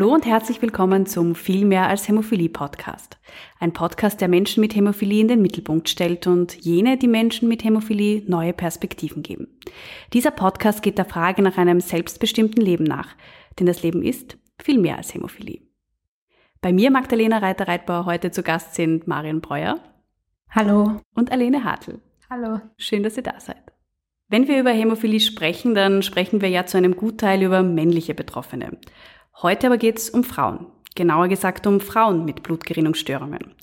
Hallo und herzlich willkommen zum Viel mehr als Hämophilie Podcast. Ein Podcast, der Menschen mit Hämophilie in den Mittelpunkt stellt und jene, die Menschen mit Hämophilie neue Perspektiven geben. Dieser Podcast geht der Frage nach einem selbstbestimmten Leben nach, denn das Leben ist viel mehr als Hämophilie. Bei mir, Magdalena Reiter-Reitbauer, heute zu Gast sind Marion Breuer. Hallo. Und Alene Hartl. Hallo. Schön, dass ihr da seid. Wenn wir über Hämophilie sprechen, dann sprechen wir ja zu einem Gutteil über männliche Betroffene. Heute aber geht es um Frauen. Genauer gesagt um Frauen mit Blutgerinnungsstörungen.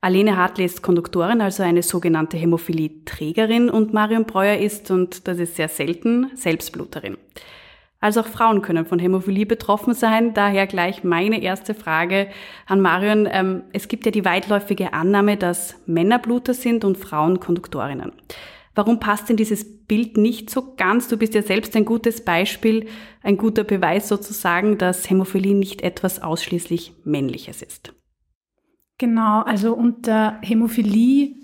Alene Hartley ist Konduktorin, also eine sogenannte Hämophilie-Trägerin und Marion Breuer ist, und das ist sehr selten, Selbstbluterin. Also auch Frauen können von Hämophilie betroffen sein. Daher gleich meine erste Frage an Marion. Ähm, es gibt ja die weitläufige Annahme, dass Männer Bluter sind und Frauen Konduktorinnen. Warum passt denn dieses Bild nicht so ganz? Du bist ja selbst ein gutes Beispiel, ein guter Beweis sozusagen, dass Hämophilie nicht etwas ausschließlich Männliches ist. Genau, also unter Hämophilie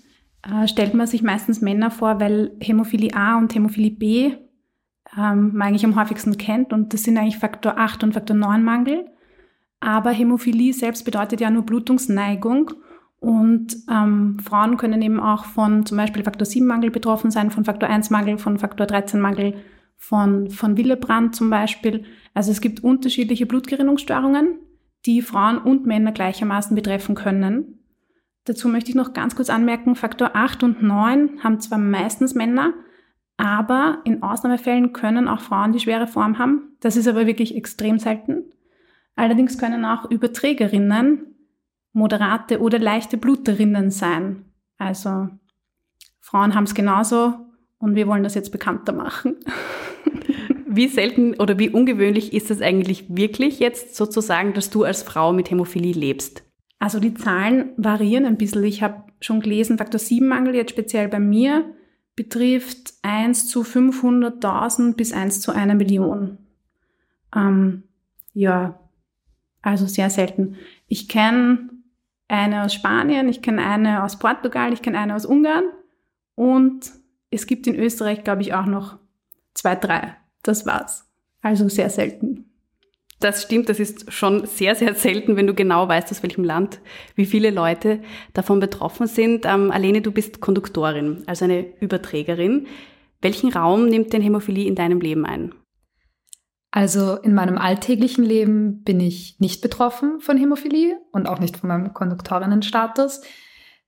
äh, stellt man sich meistens Männer vor, weil Hämophilie A und Hämophilie B ähm, man eigentlich am häufigsten kennt und das sind eigentlich Faktor 8 und Faktor 9 Mangel. Aber Hämophilie selbst bedeutet ja nur Blutungsneigung und ähm, Frauen können eben auch von zum Beispiel Faktor 7 Mangel betroffen sein, von Faktor 1 Mangel, von Faktor 13 Mangel, von, von Willebrand zum Beispiel. Also es gibt unterschiedliche Blutgerinnungsstörungen, die Frauen und Männer gleichermaßen betreffen können. Dazu möchte ich noch ganz kurz anmerken, Faktor 8 und 9 haben zwar meistens Männer, aber in Ausnahmefällen können auch Frauen die schwere Form haben. Das ist aber wirklich extrem selten. Allerdings können auch Überträgerinnen moderate oder leichte Bluterinnen sein. Also Frauen haben es genauso und wir wollen das jetzt bekannter machen. Wie selten oder wie ungewöhnlich ist es eigentlich wirklich jetzt sozusagen, dass du als Frau mit Hämophilie lebst? Also die Zahlen variieren ein bisschen. Ich habe schon gelesen, Faktor 7 Mangel jetzt speziell bei mir betrifft 1 zu 500.000 bis 1 zu einer Million. Ähm, ja, also sehr selten. Ich kenne eine aus Spanien, ich kenne eine aus Portugal, ich kenne eine aus Ungarn und es gibt in Österreich, glaube ich, auch noch zwei, drei. Das war's. Also sehr selten. Das stimmt, das ist schon sehr, sehr selten, wenn du genau weißt, aus welchem Land, wie viele Leute davon betroffen sind. Ähm, Alene, du bist Konduktorin, also eine Überträgerin. Welchen Raum nimmt denn Hämophilie in deinem Leben ein? Also in meinem alltäglichen Leben bin ich nicht betroffen von Hämophilie und auch nicht von meinem Konduktorinnenstatus.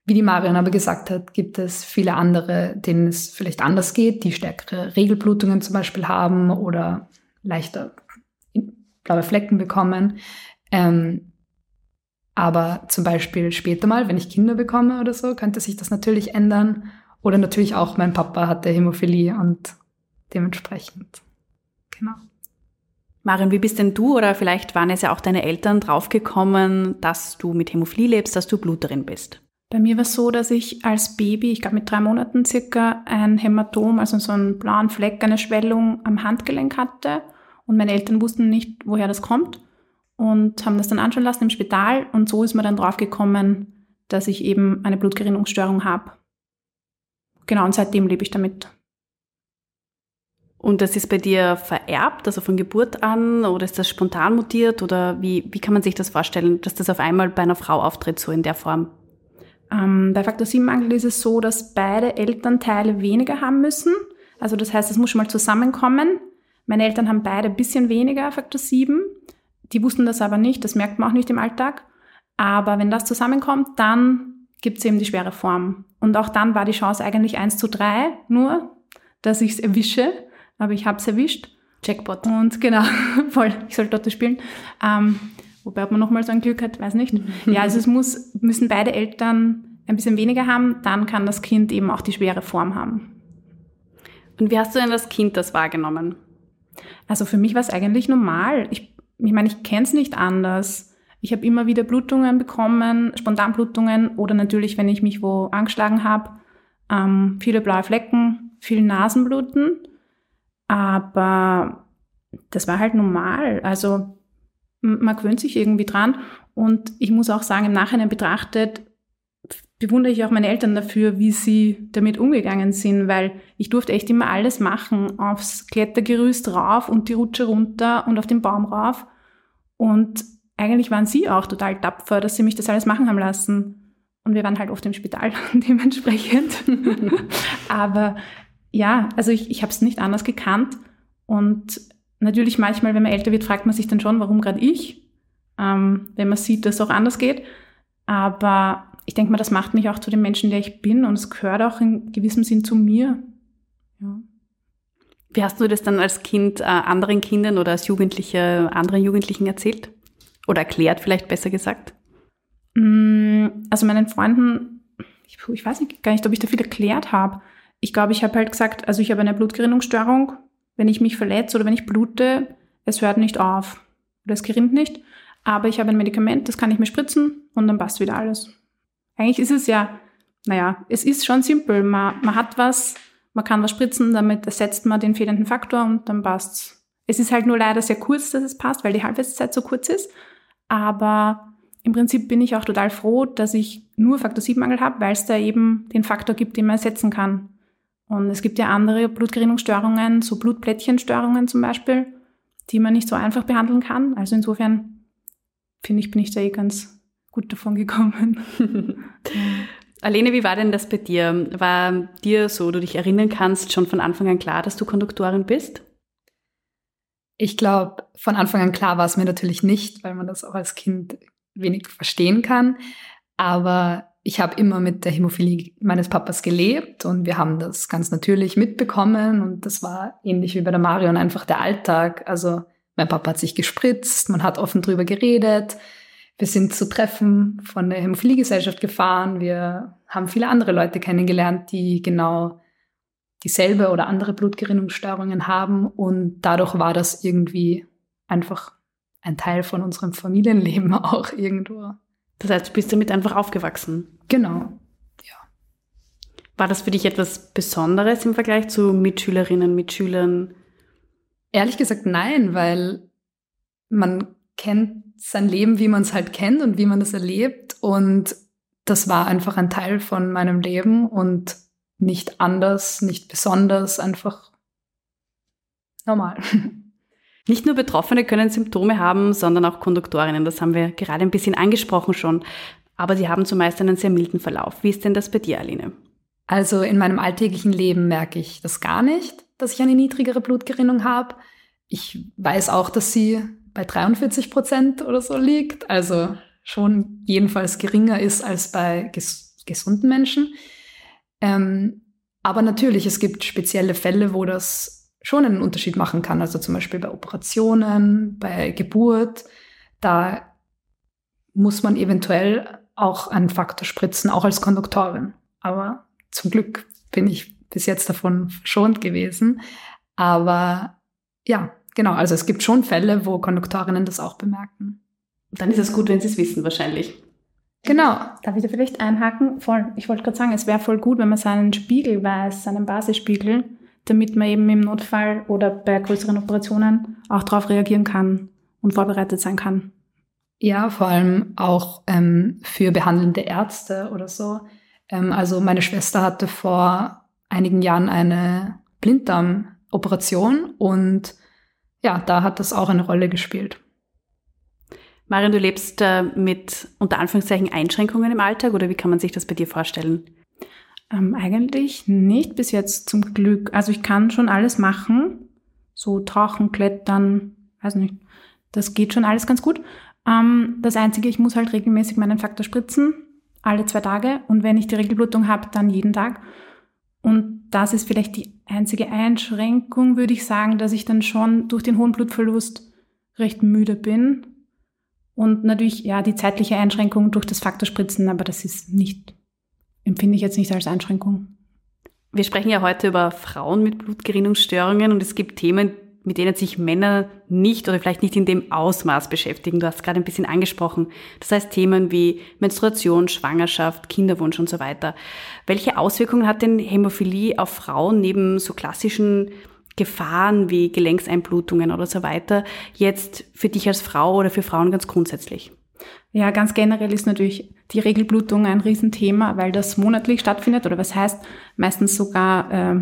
Wie die Marion aber gesagt hat, gibt es viele andere, denen es vielleicht anders geht, die stärkere Regelblutungen zum Beispiel haben oder leichter blaue Flecken bekommen. Ähm, aber zum Beispiel später mal, wenn ich Kinder bekomme oder so, könnte sich das natürlich ändern. Oder natürlich auch mein Papa hatte Hämophilie und dementsprechend. Genau. Marion, wie bist denn du oder vielleicht waren es ja auch deine Eltern draufgekommen, dass du mit Hämophilie lebst, dass du Bluterin bist? Bei mir war es so, dass ich als Baby, ich glaube mit drei Monaten circa, ein Hämatom, also so einen blauen Fleck, eine Schwellung am Handgelenk hatte. Und meine Eltern wussten nicht, woher das kommt und haben das dann anschauen lassen im Spital. Und so ist man dann draufgekommen, dass ich eben eine Blutgerinnungsstörung habe. Genau, und seitdem lebe ich damit. Und das ist bei dir vererbt, also von Geburt an, oder ist das spontan mutiert, oder wie, wie kann man sich das vorstellen, dass das auf einmal bei einer Frau auftritt, so in der Form? Ähm, bei Faktor 7 Mangel ist es so, dass beide Elternteile weniger haben müssen. Also das heißt, es muss schon mal zusammenkommen. Meine Eltern haben beide ein bisschen weniger Faktor 7. Die wussten das aber nicht, das merkt man auch nicht im Alltag. Aber wenn das zusammenkommt, dann gibt es eben die schwere Form. Und auch dann war die Chance eigentlich 1 zu 3 nur, dass ich es erwische aber ich habe es erwischt. Jackpot. Und genau, voll, ich soll Lotto spielen. Ähm, wobei, ob man nochmal so ein Glück hat, weiß nicht. Ja, also es muss, müssen beide Eltern ein bisschen weniger haben, dann kann das Kind eben auch die schwere Form haben. Und wie hast du denn das Kind das wahrgenommen? Also für mich war es eigentlich normal. Ich, ich meine, ich kenne es nicht anders. Ich habe immer wieder Blutungen bekommen, Spontanblutungen oder natürlich, wenn ich mich wo angeschlagen habe, ähm, viele blaue Flecken, viel Nasenbluten. Aber das war halt normal. Also man gewöhnt sich irgendwie dran. Und ich muss auch sagen, im Nachhinein betrachtet, bewundere ich auch meine Eltern dafür, wie sie damit umgegangen sind, weil ich durfte echt immer alles machen, aufs Klettergerüst rauf und die Rutsche runter und auf den Baum rauf. Und eigentlich waren sie auch total tapfer, dass sie mich das alles machen haben lassen. Und wir waren halt oft im Spital dementsprechend. Aber ja, also ich, ich habe es nicht anders gekannt. Und natürlich manchmal, wenn man älter wird, fragt man sich dann schon, warum gerade ich, ähm, wenn man sieht, dass es auch anders geht. Aber ich denke mal, das macht mich auch zu dem Menschen, der ich bin und es gehört auch in gewissem Sinn zu mir. Ja. Wie hast du das dann als Kind äh, anderen Kindern oder als Jugendliche anderen Jugendlichen erzählt? Oder erklärt, vielleicht besser gesagt? Mm, also meinen Freunden, ich, ich weiß nicht, gar nicht, ob ich da viel erklärt habe. Ich glaube, ich habe halt gesagt, also ich habe eine Blutgerinnungsstörung. Wenn ich mich verletze oder wenn ich blute, es hört nicht auf. Oder es gerinnt nicht. Aber ich habe ein Medikament, das kann ich mir spritzen und dann passt wieder alles. Eigentlich ist es ja, naja, es ist schon simpel. Man, man hat was, man kann was spritzen, damit ersetzt man den fehlenden Faktor und dann passt's. Es ist halt nur leider sehr kurz, dass es passt, weil die Halbwertszeit so kurz ist. Aber im Prinzip bin ich auch total froh, dass ich nur Faktor 7 Mangel habe, weil es da eben den Faktor gibt, den man ersetzen kann. Und es gibt ja andere Blutgerinnungsstörungen, so Blutplättchenstörungen zum Beispiel, die man nicht so einfach behandeln kann. Also insofern finde ich, bin ich da eh ganz gut davon gekommen. Alene, wie war denn das bei dir? War dir so, du dich erinnern kannst, schon von Anfang an klar, dass du Konduktorin bist? Ich glaube, von Anfang an klar war es mir natürlich nicht, weil man das auch als Kind wenig verstehen kann. Aber ich habe immer mit der Hämophilie meines Papas gelebt und wir haben das ganz natürlich mitbekommen und das war ähnlich wie bei der Marion einfach der Alltag. Also mein Papa hat sich gespritzt, man hat offen drüber geredet. Wir sind zu Treffen von der Hämophiliegesellschaft gefahren. Wir haben viele andere Leute kennengelernt, die genau dieselbe oder andere Blutgerinnungsstörungen haben. Und dadurch war das irgendwie einfach ein Teil von unserem Familienleben auch irgendwo. Das heißt, du bist damit einfach aufgewachsen. Genau, ja. War das für dich etwas Besonderes im Vergleich zu Mitschülerinnen, Mitschülern? Ehrlich gesagt nein, weil man kennt sein Leben, wie man es halt kennt und wie man das erlebt. Und das war einfach ein Teil von meinem Leben und nicht anders, nicht besonders, einfach normal. Nicht nur Betroffene können Symptome haben, sondern auch Konduktorinnen. Das haben wir gerade ein bisschen angesprochen schon. Aber sie haben zumeist einen sehr milden Verlauf. Wie ist denn das bei dir, Aline? Also in meinem alltäglichen Leben merke ich das gar nicht, dass ich eine niedrigere Blutgerinnung habe. Ich weiß auch, dass sie bei 43 Prozent oder so liegt. Also schon jedenfalls geringer ist als bei ges gesunden Menschen. Ähm, aber natürlich, es gibt spezielle Fälle, wo das schon einen Unterschied machen kann. Also zum Beispiel bei Operationen, bei Geburt. Da muss man eventuell auch einen Faktor spritzen, auch als Konduktorin. Aber zum Glück bin ich bis jetzt davon verschont gewesen. Aber ja, genau. Also es gibt schon Fälle, wo Konduktorinnen das auch bemerken. Dann ist es gut, wenn sie es wissen, wahrscheinlich. Genau. Darf ich da vielleicht einhaken? Voll. Ich wollte gerade sagen, es wäre voll gut, wenn man seinen Spiegel weiß, seinen Basisspiegel, damit man eben im Notfall oder bei größeren Operationen auch darauf reagieren kann und vorbereitet sein kann. Ja, vor allem auch ähm, für behandelnde Ärzte oder so. Ähm, also meine Schwester hatte vor einigen Jahren eine Blinddarmoperation und ja, da hat das auch eine Rolle gespielt. Marion, du lebst äh, mit unter Anführungszeichen Einschränkungen im Alltag oder wie kann man sich das bei dir vorstellen? Ähm, eigentlich nicht bis jetzt zum Glück. Also ich kann schon alles machen, so tauchen, klettern, weiß nicht. Das geht schon alles ganz gut. Ähm, das Einzige, ich muss halt regelmäßig meinen Faktor spritzen, alle zwei Tage. Und wenn ich die Regelblutung habe, dann jeden Tag. Und das ist vielleicht die einzige Einschränkung, würde ich sagen, dass ich dann schon durch den hohen Blutverlust recht müde bin und natürlich, ja, die zeitliche Einschränkung durch das Faktorspritzen, aber das ist nicht, empfinde ich jetzt nicht als Einschränkung. Wir sprechen ja heute über Frauen mit Blutgerinnungsstörungen und es gibt Themen, mit denen sich Männer nicht oder vielleicht nicht in dem Ausmaß beschäftigen. Du hast gerade ein bisschen angesprochen. Das heißt Themen wie Menstruation, Schwangerschaft, Kinderwunsch und so weiter. Welche Auswirkungen hat denn Hämophilie auf Frauen neben so klassischen Gefahren wie Gelenkseinblutungen oder so weiter jetzt für dich als Frau oder für Frauen ganz grundsätzlich? Ja, ganz generell ist natürlich die Regelblutung ein Riesenthema, weil das monatlich stattfindet oder was heißt meistens sogar äh,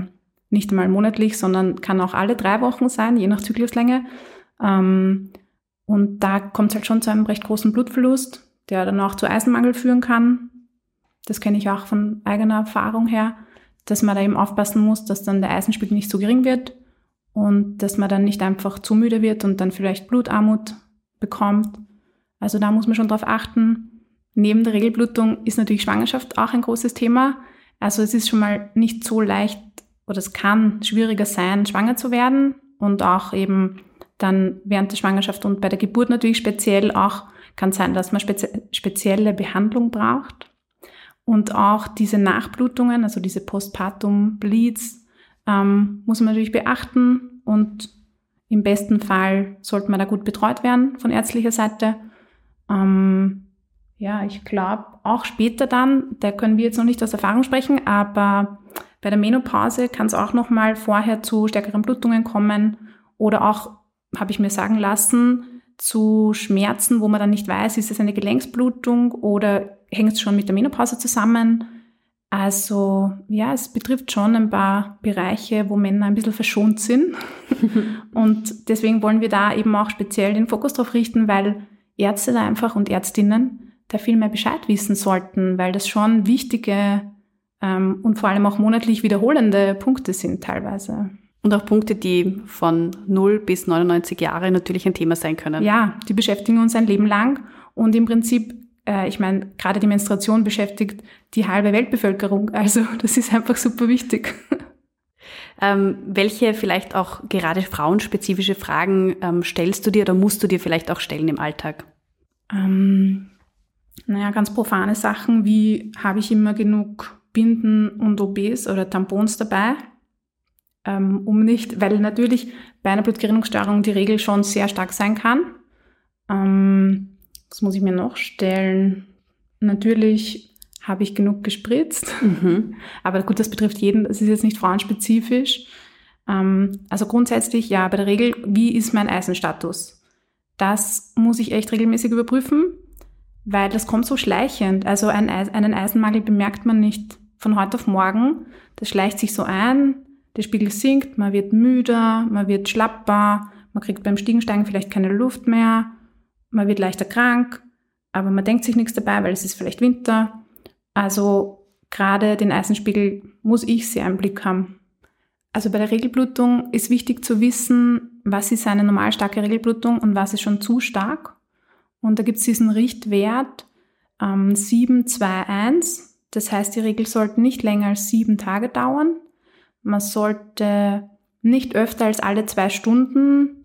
nicht einmal monatlich, sondern kann auch alle drei Wochen sein, je nach Zykluslänge. Ähm, Und da kommt es halt schon zu einem recht großen Blutverlust, der dann auch zu Eisenmangel führen kann. Das kenne ich auch von eigener Erfahrung her, dass man da eben aufpassen muss, dass dann der Eisenspiegel nicht so gering wird und dass man dann nicht einfach zu müde wird und dann vielleicht Blutarmut bekommt. Also da muss man schon drauf achten. Neben der Regelblutung ist natürlich Schwangerschaft auch ein großes Thema. Also es ist schon mal nicht so leicht oder es kann schwieriger sein, schwanger zu werden und auch eben dann während der Schwangerschaft und bei der Geburt natürlich speziell auch kann sein, dass man spezi spezielle Behandlung braucht. Und auch diese Nachblutungen, also diese Postpartum-Bleeds, ähm, muss man natürlich beachten und im besten Fall sollte man da gut betreut werden von ärztlicher Seite. Ähm, ja, ich glaube auch später dann, da können wir jetzt noch nicht aus Erfahrung sprechen, aber bei der Menopause kann es auch noch mal vorher zu stärkeren Blutungen kommen oder auch, habe ich mir sagen lassen, zu Schmerzen, wo man dann nicht weiß, ist es eine Gelenksblutung oder hängt es schon mit der Menopause zusammen. Also ja, es betrifft schon ein paar Bereiche, wo Männer ein bisschen verschont sind. und deswegen wollen wir da eben auch speziell den Fokus drauf richten, weil Ärzte da einfach und Ärztinnen da viel mehr Bescheid wissen sollten, weil das schon wichtige ähm, und vor allem auch monatlich wiederholende Punkte sind teilweise. Und auch Punkte, die von 0 bis 99 Jahre natürlich ein Thema sein können. Ja, die beschäftigen uns ein Leben lang und im Prinzip äh, ich meine, gerade die Menstruation beschäftigt die halbe Weltbevölkerung. Also das ist einfach super wichtig. Ähm, welche vielleicht auch gerade frauenspezifische Fragen ähm, stellst du dir oder musst du dir vielleicht auch stellen im Alltag? Ähm, naja, ganz profane Sachen wie habe ich immer genug Binden und OBs oder Tampons dabei? Ähm, um nicht, weil natürlich bei einer Blutgerinnungsstörung die Regel schon sehr stark sein kann. Ähm, was muss ich mir noch stellen? Natürlich habe ich genug gespritzt. Mhm. Aber gut, das betrifft jeden, das ist jetzt nicht frauenspezifisch. Ähm, also grundsätzlich, ja, bei der Regel, wie ist mein Eisenstatus? Das muss ich echt regelmäßig überprüfen, weil das kommt so schleichend. Also einen, einen Eisenmangel bemerkt man nicht von heute auf morgen. Das schleicht sich so ein, der Spiegel sinkt, man wird müder, man wird schlapper, man kriegt beim Stiegensteigen vielleicht keine Luft mehr man wird leichter krank, aber man denkt sich nichts dabei, weil es ist vielleicht Winter. Also gerade den Eisenspiegel muss ich sehr im Blick haben. Also bei der Regelblutung ist wichtig zu wissen, was ist eine normal starke Regelblutung und was ist schon zu stark. Und da gibt es diesen Richtwert ähm, 721. Das heißt, die Regel sollte nicht länger als sieben Tage dauern. Man sollte nicht öfter als alle zwei Stunden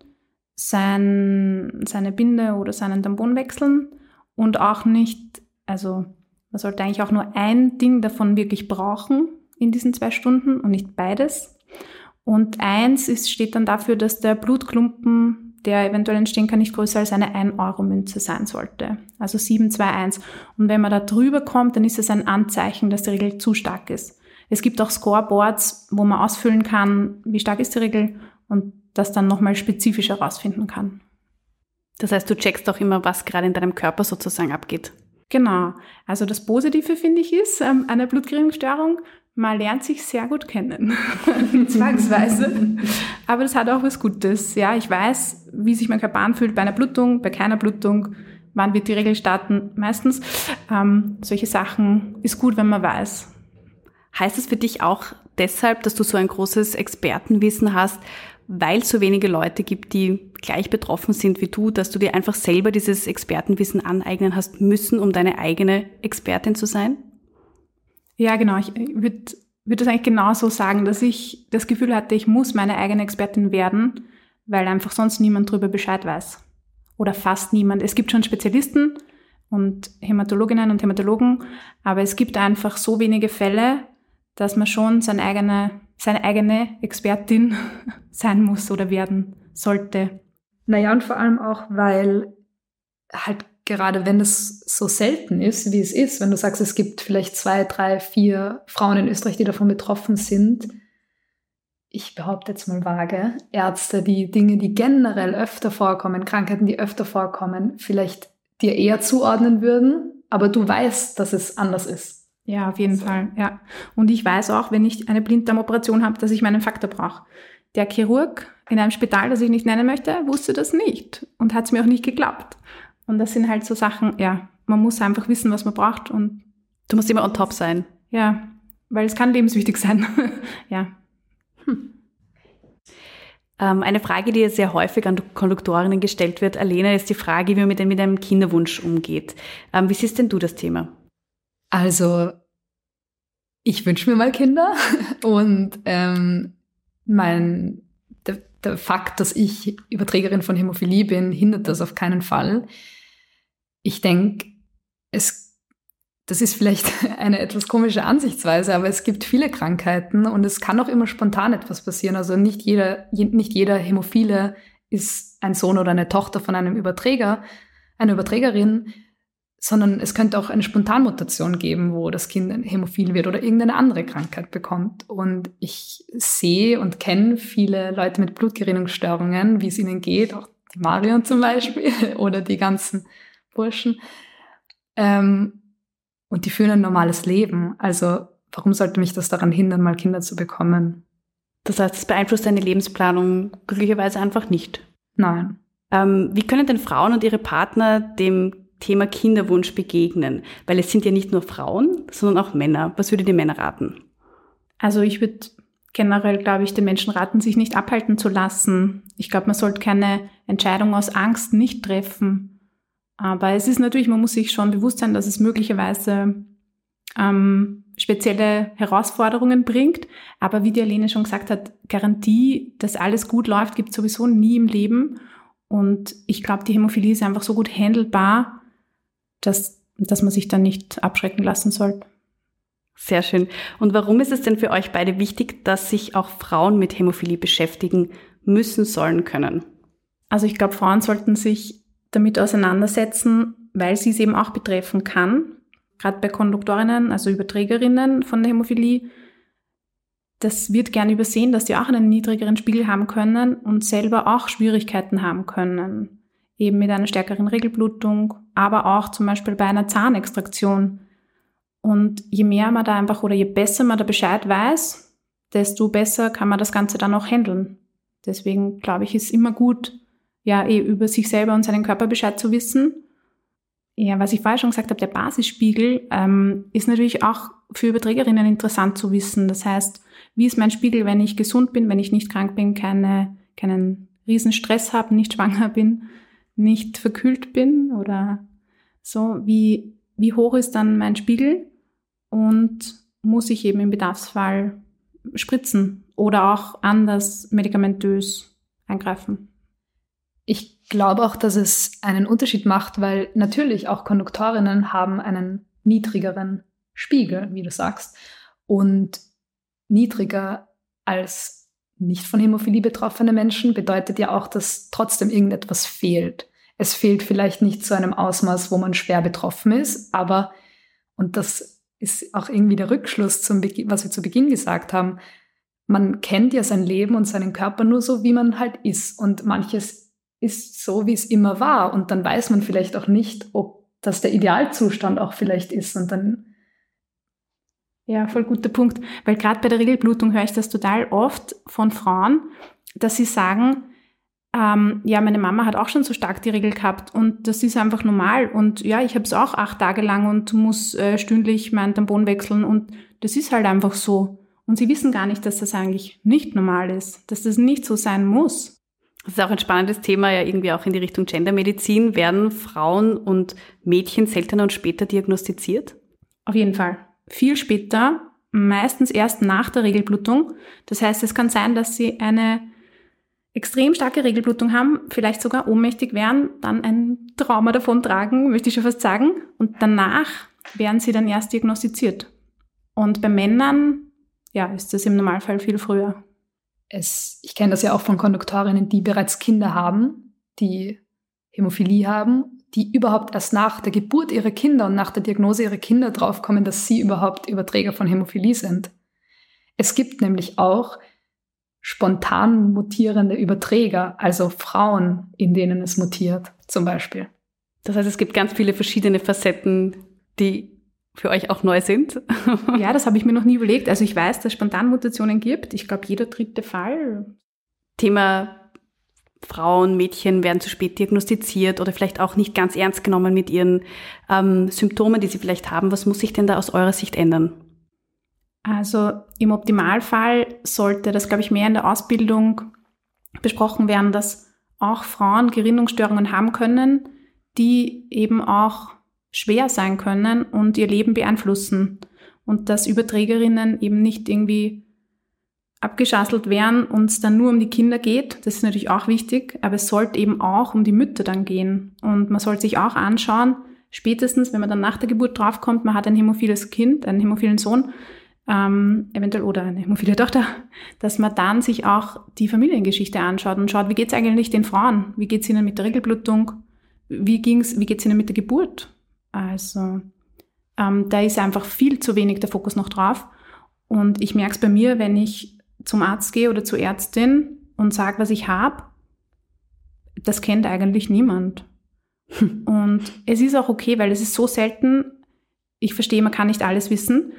sein, seine Binde oder seinen Tampon wechseln und auch nicht, also man sollte eigentlich auch nur ein Ding davon wirklich brauchen in diesen zwei Stunden und nicht beides. Und eins ist, steht dann dafür, dass der Blutklumpen, der eventuell entstehen kann, nicht größer als eine 1-Euro-Münze sein sollte. Also 721. Und wenn man da drüber kommt, dann ist es ein Anzeichen, dass die Regel zu stark ist. Es gibt auch Scoreboards, wo man ausfüllen kann, wie stark ist die Regel. Und das dann nochmal spezifisch herausfinden kann. Das heißt, du checkst auch immer, was gerade in deinem Körper sozusagen abgeht. Genau. Also das Positive finde ich ist ähm, eine Blutgerinnungsstörung, man lernt sich sehr gut kennen, zwangsweise. Aber das hat auch was Gutes. Ja, ich weiß, wie sich mein Körper anfühlt bei einer Blutung, bei keiner Blutung, wann wird die Regel starten, meistens. Ähm, solche Sachen ist gut, wenn man weiß. Heißt es für dich auch deshalb, dass du so ein großes Expertenwissen hast, weil es so wenige Leute gibt, die gleich betroffen sind wie du, dass du dir einfach selber dieses Expertenwissen aneignen hast müssen, um deine eigene Expertin zu sein? Ja, genau. Ich würde würd das eigentlich genauso sagen, dass ich das Gefühl hatte, ich muss meine eigene Expertin werden, weil einfach sonst niemand darüber Bescheid weiß. Oder fast niemand. Es gibt schon Spezialisten und Hämatologinnen und Hämatologen, aber es gibt einfach so wenige Fälle, dass man schon seine eigene, seine eigene Expertin sein muss oder werden sollte. Naja, und vor allem auch, weil halt gerade wenn es so selten ist, wie es ist, wenn du sagst, es gibt vielleicht zwei, drei, vier Frauen in Österreich, die davon betroffen sind, ich behaupte jetzt mal vage, Ärzte, die Dinge, die generell öfter vorkommen, Krankheiten, die öfter vorkommen, vielleicht dir eher zuordnen würden, aber du weißt, dass es anders ist. Ja, auf jeden so. Fall, ja. Und ich weiß auch, wenn ich eine Blinddarmoperation habe, dass ich meinen Faktor brauche. der Chirurg in einem Spital, das ich nicht nennen möchte, wusste das nicht und hat es mir auch nicht geklappt. Und das sind halt so Sachen, ja, man muss einfach wissen, was man braucht und du musst immer on top sein. Ja, weil es kann lebenswichtig sein. ja. Hm. Ähm, eine Frage, die sehr häufig an Konduktorinnen gestellt wird, Alena, ist die Frage, wie man mit, mit einem Kinderwunsch umgeht. Ähm, wie siehst denn du das Thema? Also, ich wünsche mir mal Kinder und ähm, mein, der, der Fakt, dass ich Überträgerin von Hämophilie bin, hindert das auf keinen Fall. Ich denke, das ist vielleicht eine etwas komische Ansichtsweise, aber es gibt viele Krankheiten und es kann auch immer spontan etwas passieren. Also nicht jeder, nicht jeder Hämophile ist ein Sohn oder eine Tochter von einem Überträger, einer Überträgerin, sondern es könnte auch eine Spontanmutation geben, wo das Kind hämophil wird oder irgendeine andere Krankheit bekommt. Und ich sehe und kenne viele Leute mit Blutgerinnungsstörungen, wie es ihnen geht, auch die Marion zum Beispiel oder die ganzen Burschen. Ähm, und die führen ein normales Leben. Also warum sollte mich das daran hindern, mal Kinder zu bekommen? Das heißt, es beeinflusst deine Lebensplanung glücklicherweise einfach nicht. Nein. Ähm, wie können denn Frauen und ihre Partner dem Thema Kinderwunsch begegnen? Weil es sind ja nicht nur Frauen, sondern auch Männer. Was würde die Männer raten? Also ich würde generell, glaube ich, den Menschen raten, sich nicht abhalten zu lassen. Ich glaube, man sollte keine Entscheidung aus Angst nicht treffen. Aber es ist natürlich, man muss sich schon bewusst sein, dass es möglicherweise ähm, spezielle Herausforderungen bringt. Aber wie die Alene schon gesagt hat, Garantie, dass alles gut läuft, gibt es sowieso nie im Leben. Und ich glaube, die Hämophilie ist einfach so gut handelbar, dass, dass man sich dann nicht abschrecken lassen sollte. Sehr schön. Und warum ist es denn für euch beide wichtig, dass sich auch Frauen mit Hämophilie beschäftigen müssen, sollen, können? Also ich glaube, Frauen sollten sich damit auseinandersetzen, weil sie es eben auch betreffen kann. Gerade bei Konduktorinnen, also Überträgerinnen von der Hämophilie, das wird gern übersehen, dass die auch einen niedrigeren Spiegel haben können und selber auch Schwierigkeiten haben können. Eben mit einer stärkeren Regelblutung, aber auch zum Beispiel bei einer Zahnextraktion. Und je mehr man da einfach oder je besser man da Bescheid weiß, desto besser kann man das Ganze dann auch handeln. Deswegen glaube ich, ist immer gut, ja, eh über sich selber und seinen Körper Bescheid zu wissen. Ja, was ich vorher schon gesagt habe, der Basisspiegel ähm, ist natürlich auch für Überträgerinnen interessant zu wissen. Das heißt, wie ist mein Spiegel, wenn ich gesund bin, wenn ich nicht krank bin, keine, keinen Riesenstress habe, nicht schwanger bin, nicht verkühlt bin oder so, wie, wie hoch ist dann mein Spiegel und muss ich eben im Bedarfsfall spritzen oder auch anders medikamentös eingreifen. Ich glaube auch, dass es einen Unterschied macht, weil natürlich auch Konduktorinnen haben einen niedrigeren Spiegel, wie du sagst, und niedriger als nicht von Hämophilie betroffene Menschen bedeutet ja auch, dass trotzdem irgendetwas fehlt. Es fehlt vielleicht nicht zu einem Ausmaß, wo man schwer betroffen ist, aber, und das ist auch irgendwie der Rückschluss zum Beginn, was wir zu Beginn gesagt haben, man kennt ja sein Leben und seinen Körper nur so, wie man halt ist. Und manches ist so, wie es immer war. Und dann weiß man vielleicht auch nicht, ob das der Idealzustand auch vielleicht ist. Und dann. Ja, voll guter Punkt. Weil gerade bei der Regelblutung höre ich das total oft von Frauen, dass sie sagen, ähm, ja, meine Mama hat auch schon so stark die Regel gehabt und das ist einfach normal. Und ja, ich habe es auch acht Tage lang und muss äh, stündlich meinen Tampon wechseln und das ist halt einfach so. Und sie wissen gar nicht, dass das eigentlich nicht normal ist, dass das nicht so sein muss. Das ist auch ein spannendes Thema, ja irgendwie auch in die Richtung Gendermedizin. Werden Frauen und Mädchen seltener und später diagnostiziert? Auf jeden Fall. Viel später, meistens erst nach der Regelblutung. Das heißt, es kann sein, dass sie eine extrem starke Regelblutung haben, vielleicht sogar ohnmächtig werden, dann ein Trauma davon tragen, möchte ich schon fast sagen. Und danach werden sie dann erst diagnostiziert. Und bei Männern, ja, ist das im Normalfall viel früher es, ich kenne das ja auch von Konduktorinnen, die bereits Kinder haben, die Hämophilie haben, die überhaupt erst nach der Geburt ihrer Kinder und nach der Diagnose ihrer Kinder draufkommen, dass sie überhaupt Überträger von Hämophilie sind. Es gibt nämlich auch spontan mutierende Überträger, also Frauen, in denen es mutiert, zum Beispiel. Das heißt, es gibt ganz viele verschiedene Facetten, die für euch auch neu sind? ja, das habe ich mir noch nie überlegt. Also ich weiß, dass es Spontanmutationen gibt. Ich glaube, jeder dritte Fall. Thema Frauen, Mädchen werden zu spät diagnostiziert oder vielleicht auch nicht ganz ernst genommen mit ihren ähm, Symptomen, die sie vielleicht haben. Was muss sich denn da aus eurer Sicht ändern? Also im Optimalfall sollte das, glaube ich, mehr in der Ausbildung besprochen werden, dass auch Frauen Gerinnungsstörungen haben können, die eben auch schwer sein können und ihr Leben beeinflussen. Und dass Überträgerinnen eben nicht irgendwie abgeschasselt werden und es dann nur um die Kinder geht. Das ist natürlich auch wichtig, aber es sollte eben auch um die Mütter dann gehen. Und man sollte sich auch anschauen, spätestens, wenn man dann nach der Geburt draufkommt, man hat ein hämophiles Kind, einen hämophilen Sohn, ähm, eventuell oder eine hämophile Tochter, dass man dann sich auch die Familiengeschichte anschaut und schaut, wie geht's eigentlich den Frauen? Wie geht's ihnen mit der Regelblutung? Wie ging's, wie geht's ihnen mit der Geburt? Also ähm, da ist einfach viel zu wenig der Fokus noch drauf. Und ich merke es bei mir, wenn ich zum Arzt gehe oder zur Ärztin und sage, was ich habe, das kennt eigentlich niemand. Und es ist auch okay, weil es ist so selten. Ich verstehe, man kann nicht alles wissen,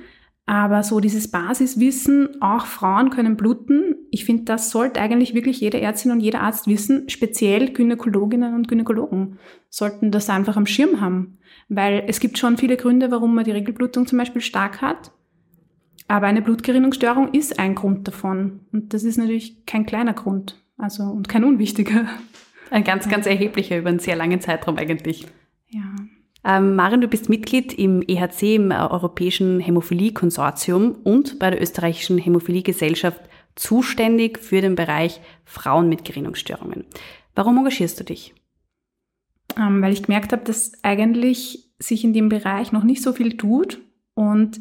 aber so dieses Basiswissen, auch Frauen können bluten, ich finde, das sollte eigentlich wirklich jede Ärztin und jeder Arzt wissen. Speziell Gynäkologinnen und Gynäkologen sollten das einfach am Schirm haben. Weil es gibt schon viele Gründe, warum man die Regelblutung zum Beispiel stark hat. Aber eine Blutgerinnungsstörung ist ein Grund davon. Und das ist natürlich kein kleiner Grund. Also, und kein unwichtiger. Ein ganz, ganz erheblicher über einen sehr langen Zeitraum eigentlich. Ja. Ähm, Marin, du bist Mitglied im EHC, im Europäischen Hämophilie-Konsortium und bei der österreichischen Hämophilie-Gesellschaft zuständig für den Bereich Frauen mit Gerinnungsstörungen. Warum engagierst du dich? Ähm, weil ich gemerkt habe, dass eigentlich sich in dem Bereich noch nicht so viel tut. Und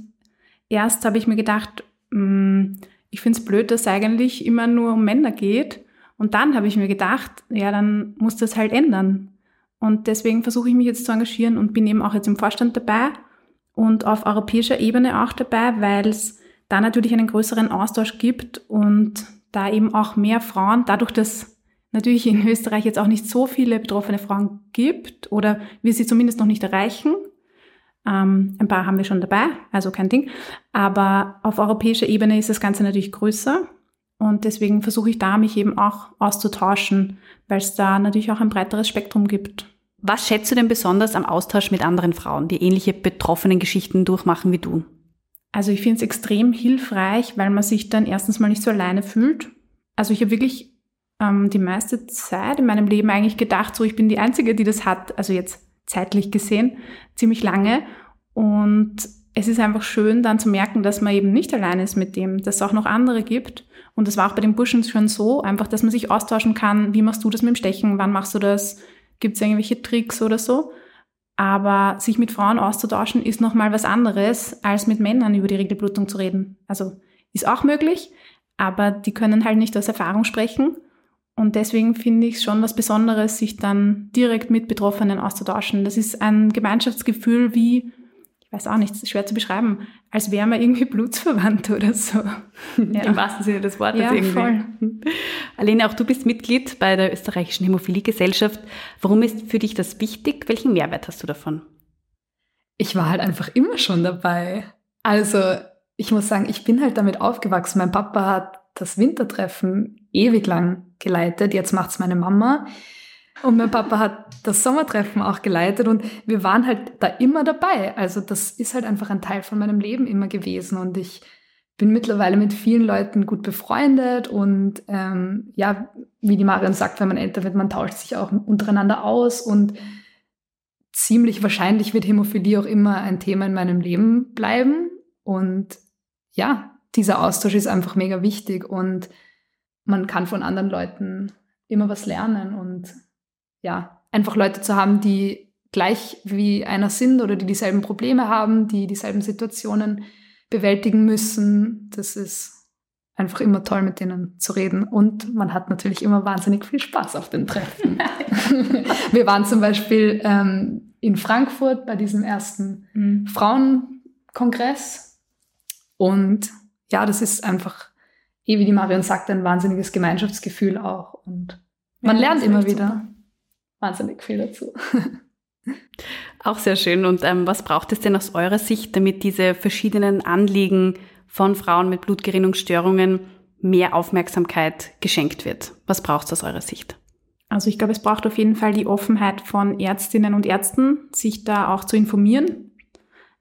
erst habe ich mir gedacht, mh, hm, ich finde es blöd, dass es eigentlich immer nur um Männer geht. Und dann habe ich mir gedacht, ja, dann muss das halt ändern. Und deswegen versuche ich mich jetzt zu engagieren und bin eben auch jetzt im Vorstand dabei und auf europäischer Ebene auch dabei, weil es da natürlich einen größeren Austausch gibt und da eben auch mehr Frauen, dadurch, dass natürlich in Österreich jetzt auch nicht so viele betroffene Frauen gibt oder wir sie zumindest noch nicht erreichen. Ähm, ein paar haben wir schon dabei, also kein Ding. Aber auf europäischer Ebene ist das Ganze natürlich größer und deswegen versuche ich da mich eben auch auszutauschen, weil es da natürlich auch ein breiteres Spektrum gibt. Was schätzt du denn besonders am Austausch mit anderen Frauen, die ähnliche betroffenen Geschichten durchmachen wie du? Also ich finde es extrem hilfreich, weil man sich dann erstens mal nicht so alleine fühlt. Also ich habe wirklich ähm, die meiste Zeit in meinem Leben eigentlich gedacht, so ich bin die Einzige, die das hat, also jetzt zeitlich gesehen, ziemlich lange. Und es ist einfach schön dann zu merken, dass man eben nicht alleine ist mit dem, dass es auch noch andere gibt. Und das war auch bei den Burschen schon so, einfach, dass man sich austauschen kann, wie machst du das mit dem Stechen, wann machst du das, gibt es irgendwelche Tricks oder so. Aber sich mit Frauen auszutauschen ist nochmal was anderes, als mit Männern über die Regelblutung zu reden. Also ist auch möglich, aber die können halt nicht aus Erfahrung sprechen. Und deswegen finde ich es schon was Besonderes, sich dann direkt mit Betroffenen auszutauschen. Das ist ein Gemeinschaftsgefühl wie, ich weiß auch nicht, das ist schwer zu beschreiben, als wäre man irgendwie blutsverwandt oder so. Ja. Im wahrsten Sinne des Wortes ja, irgendwie. Voll. Alene, auch du bist Mitglied bei der österreichischen Hämophilie-Gesellschaft. Warum ist für dich das wichtig? Welchen Mehrwert hast du davon? Ich war halt einfach immer schon dabei. Also, ich muss sagen, ich bin halt damit aufgewachsen. Mein Papa hat das Wintertreffen ewig lang geleitet. Jetzt macht's meine Mama. Und mein Papa hat das Sommertreffen auch geleitet und wir waren halt da immer dabei. Also das ist halt einfach ein Teil von meinem Leben immer gewesen und ich bin mittlerweile mit vielen Leuten gut befreundet und ähm, ja, wie die Marion sagt, wenn man älter wird, man tauscht sich auch untereinander aus und ziemlich wahrscheinlich wird Hämophilie auch immer ein Thema in meinem Leben bleiben und ja, dieser Austausch ist einfach mega wichtig und man kann von anderen Leuten immer was lernen und ja, einfach Leute zu haben, die gleich wie einer sind oder die dieselben Probleme haben, die dieselben Situationen bewältigen müssen. Das ist einfach immer toll, mit denen zu reden. Und man hat natürlich immer wahnsinnig viel Spaß auf den Treffen. Wir waren zum Beispiel ähm, in Frankfurt bei diesem ersten mhm. Frauenkongress. Und ja, das ist einfach, eh wie die Marion sagt, ein wahnsinniges Gemeinschaftsgefühl auch. Und man ja, lernt immer wieder. Super wahnsinnig viel dazu. Auch sehr schön. Und ähm, was braucht es denn aus eurer Sicht, damit diese verschiedenen Anliegen von Frauen mit Blutgerinnungsstörungen mehr Aufmerksamkeit geschenkt wird? Was braucht es aus eurer Sicht? Also ich glaube, es braucht auf jeden Fall die Offenheit von Ärztinnen und Ärzten, sich da auch zu informieren.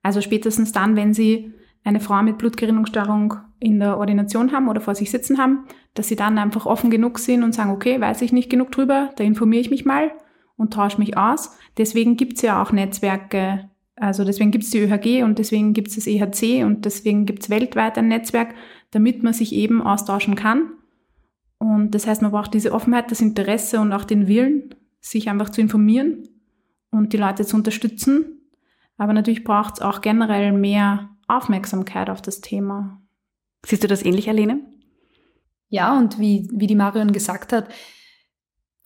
Also spätestens dann, wenn sie eine Frau mit Blutgerinnungsstörung in der Ordination haben oder vor sich sitzen haben, dass sie dann einfach offen genug sind und sagen, okay, weiß ich nicht genug drüber, da informiere ich mich mal und tausche mich aus. Deswegen gibt's ja auch Netzwerke, also deswegen gibt's die ÖHG und deswegen gibt's das EHC und deswegen gibt's weltweit ein Netzwerk, damit man sich eben austauschen kann. Und das heißt, man braucht diese Offenheit, das Interesse und auch den Willen, sich einfach zu informieren und die Leute zu unterstützen. Aber natürlich braucht es auch generell mehr Aufmerksamkeit auf das Thema. Siehst du das ähnlich, Alene? Ja, und wie, wie die Marion gesagt hat,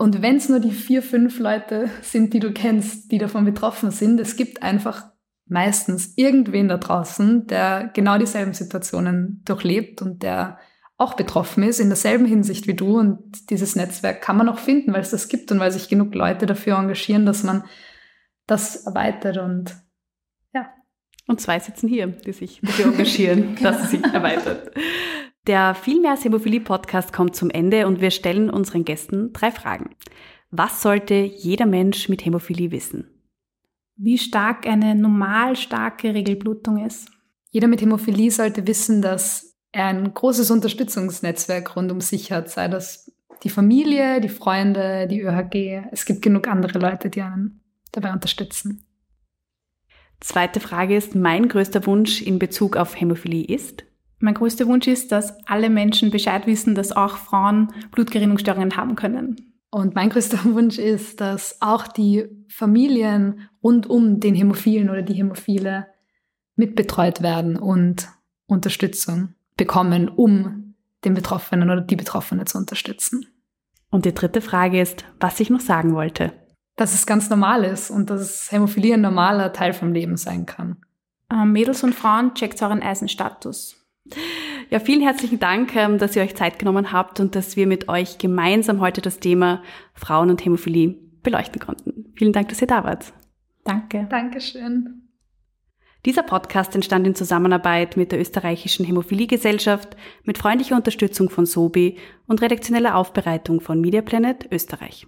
und wenn es nur die vier, fünf Leute sind, die du kennst, die davon betroffen sind, es gibt einfach meistens irgendwen da draußen, der genau dieselben Situationen durchlebt und der auch betroffen ist, in derselben Hinsicht wie du. Und dieses Netzwerk kann man auch finden, weil es das gibt und weil sich genug Leute dafür engagieren, dass man das erweitert und. Und zwei sitzen hier, die sich dafür engagieren, dass es sich erweitert. Der Vielmehr Hämophilie Podcast kommt zum Ende und wir stellen unseren Gästen drei Fragen. Was sollte jeder Mensch mit Hämophilie wissen? Wie stark eine normal starke Regelblutung ist. Jeder mit Hämophilie sollte wissen, dass er ein großes Unterstützungsnetzwerk rund um sich hat, sei das die Familie, die Freunde, die ÖHG. Es gibt genug andere Leute, die einen dabei unterstützen. Zweite Frage ist, mein größter Wunsch in Bezug auf Hämophilie ist? Mein größter Wunsch ist, dass alle Menschen Bescheid wissen, dass auch Frauen Blutgerinnungsstörungen haben können. Und mein größter Wunsch ist, dass auch die Familien rund um den Hämophilen oder die Hämophile mitbetreut werden und Unterstützung bekommen, um den Betroffenen oder die Betroffene zu unterstützen. Und die dritte Frage ist, was ich noch sagen wollte. Dass es ganz normal ist und dass Hämophilie ein normaler Teil vom Leben sein kann. Ähm, Mädels und Frauen checkt euren Eisenstatus. Ja, vielen herzlichen Dank, ähm, dass ihr euch Zeit genommen habt und dass wir mit euch gemeinsam heute das Thema Frauen und Hämophilie beleuchten konnten. Vielen Dank, dass ihr da wart. Danke. Dankeschön. Dieser Podcast entstand in Zusammenarbeit mit der österreichischen Hämophiliegesellschaft mit freundlicher Unterstützung von SOBI und redaktioneller Aufbereitung von Media Planet Österreich.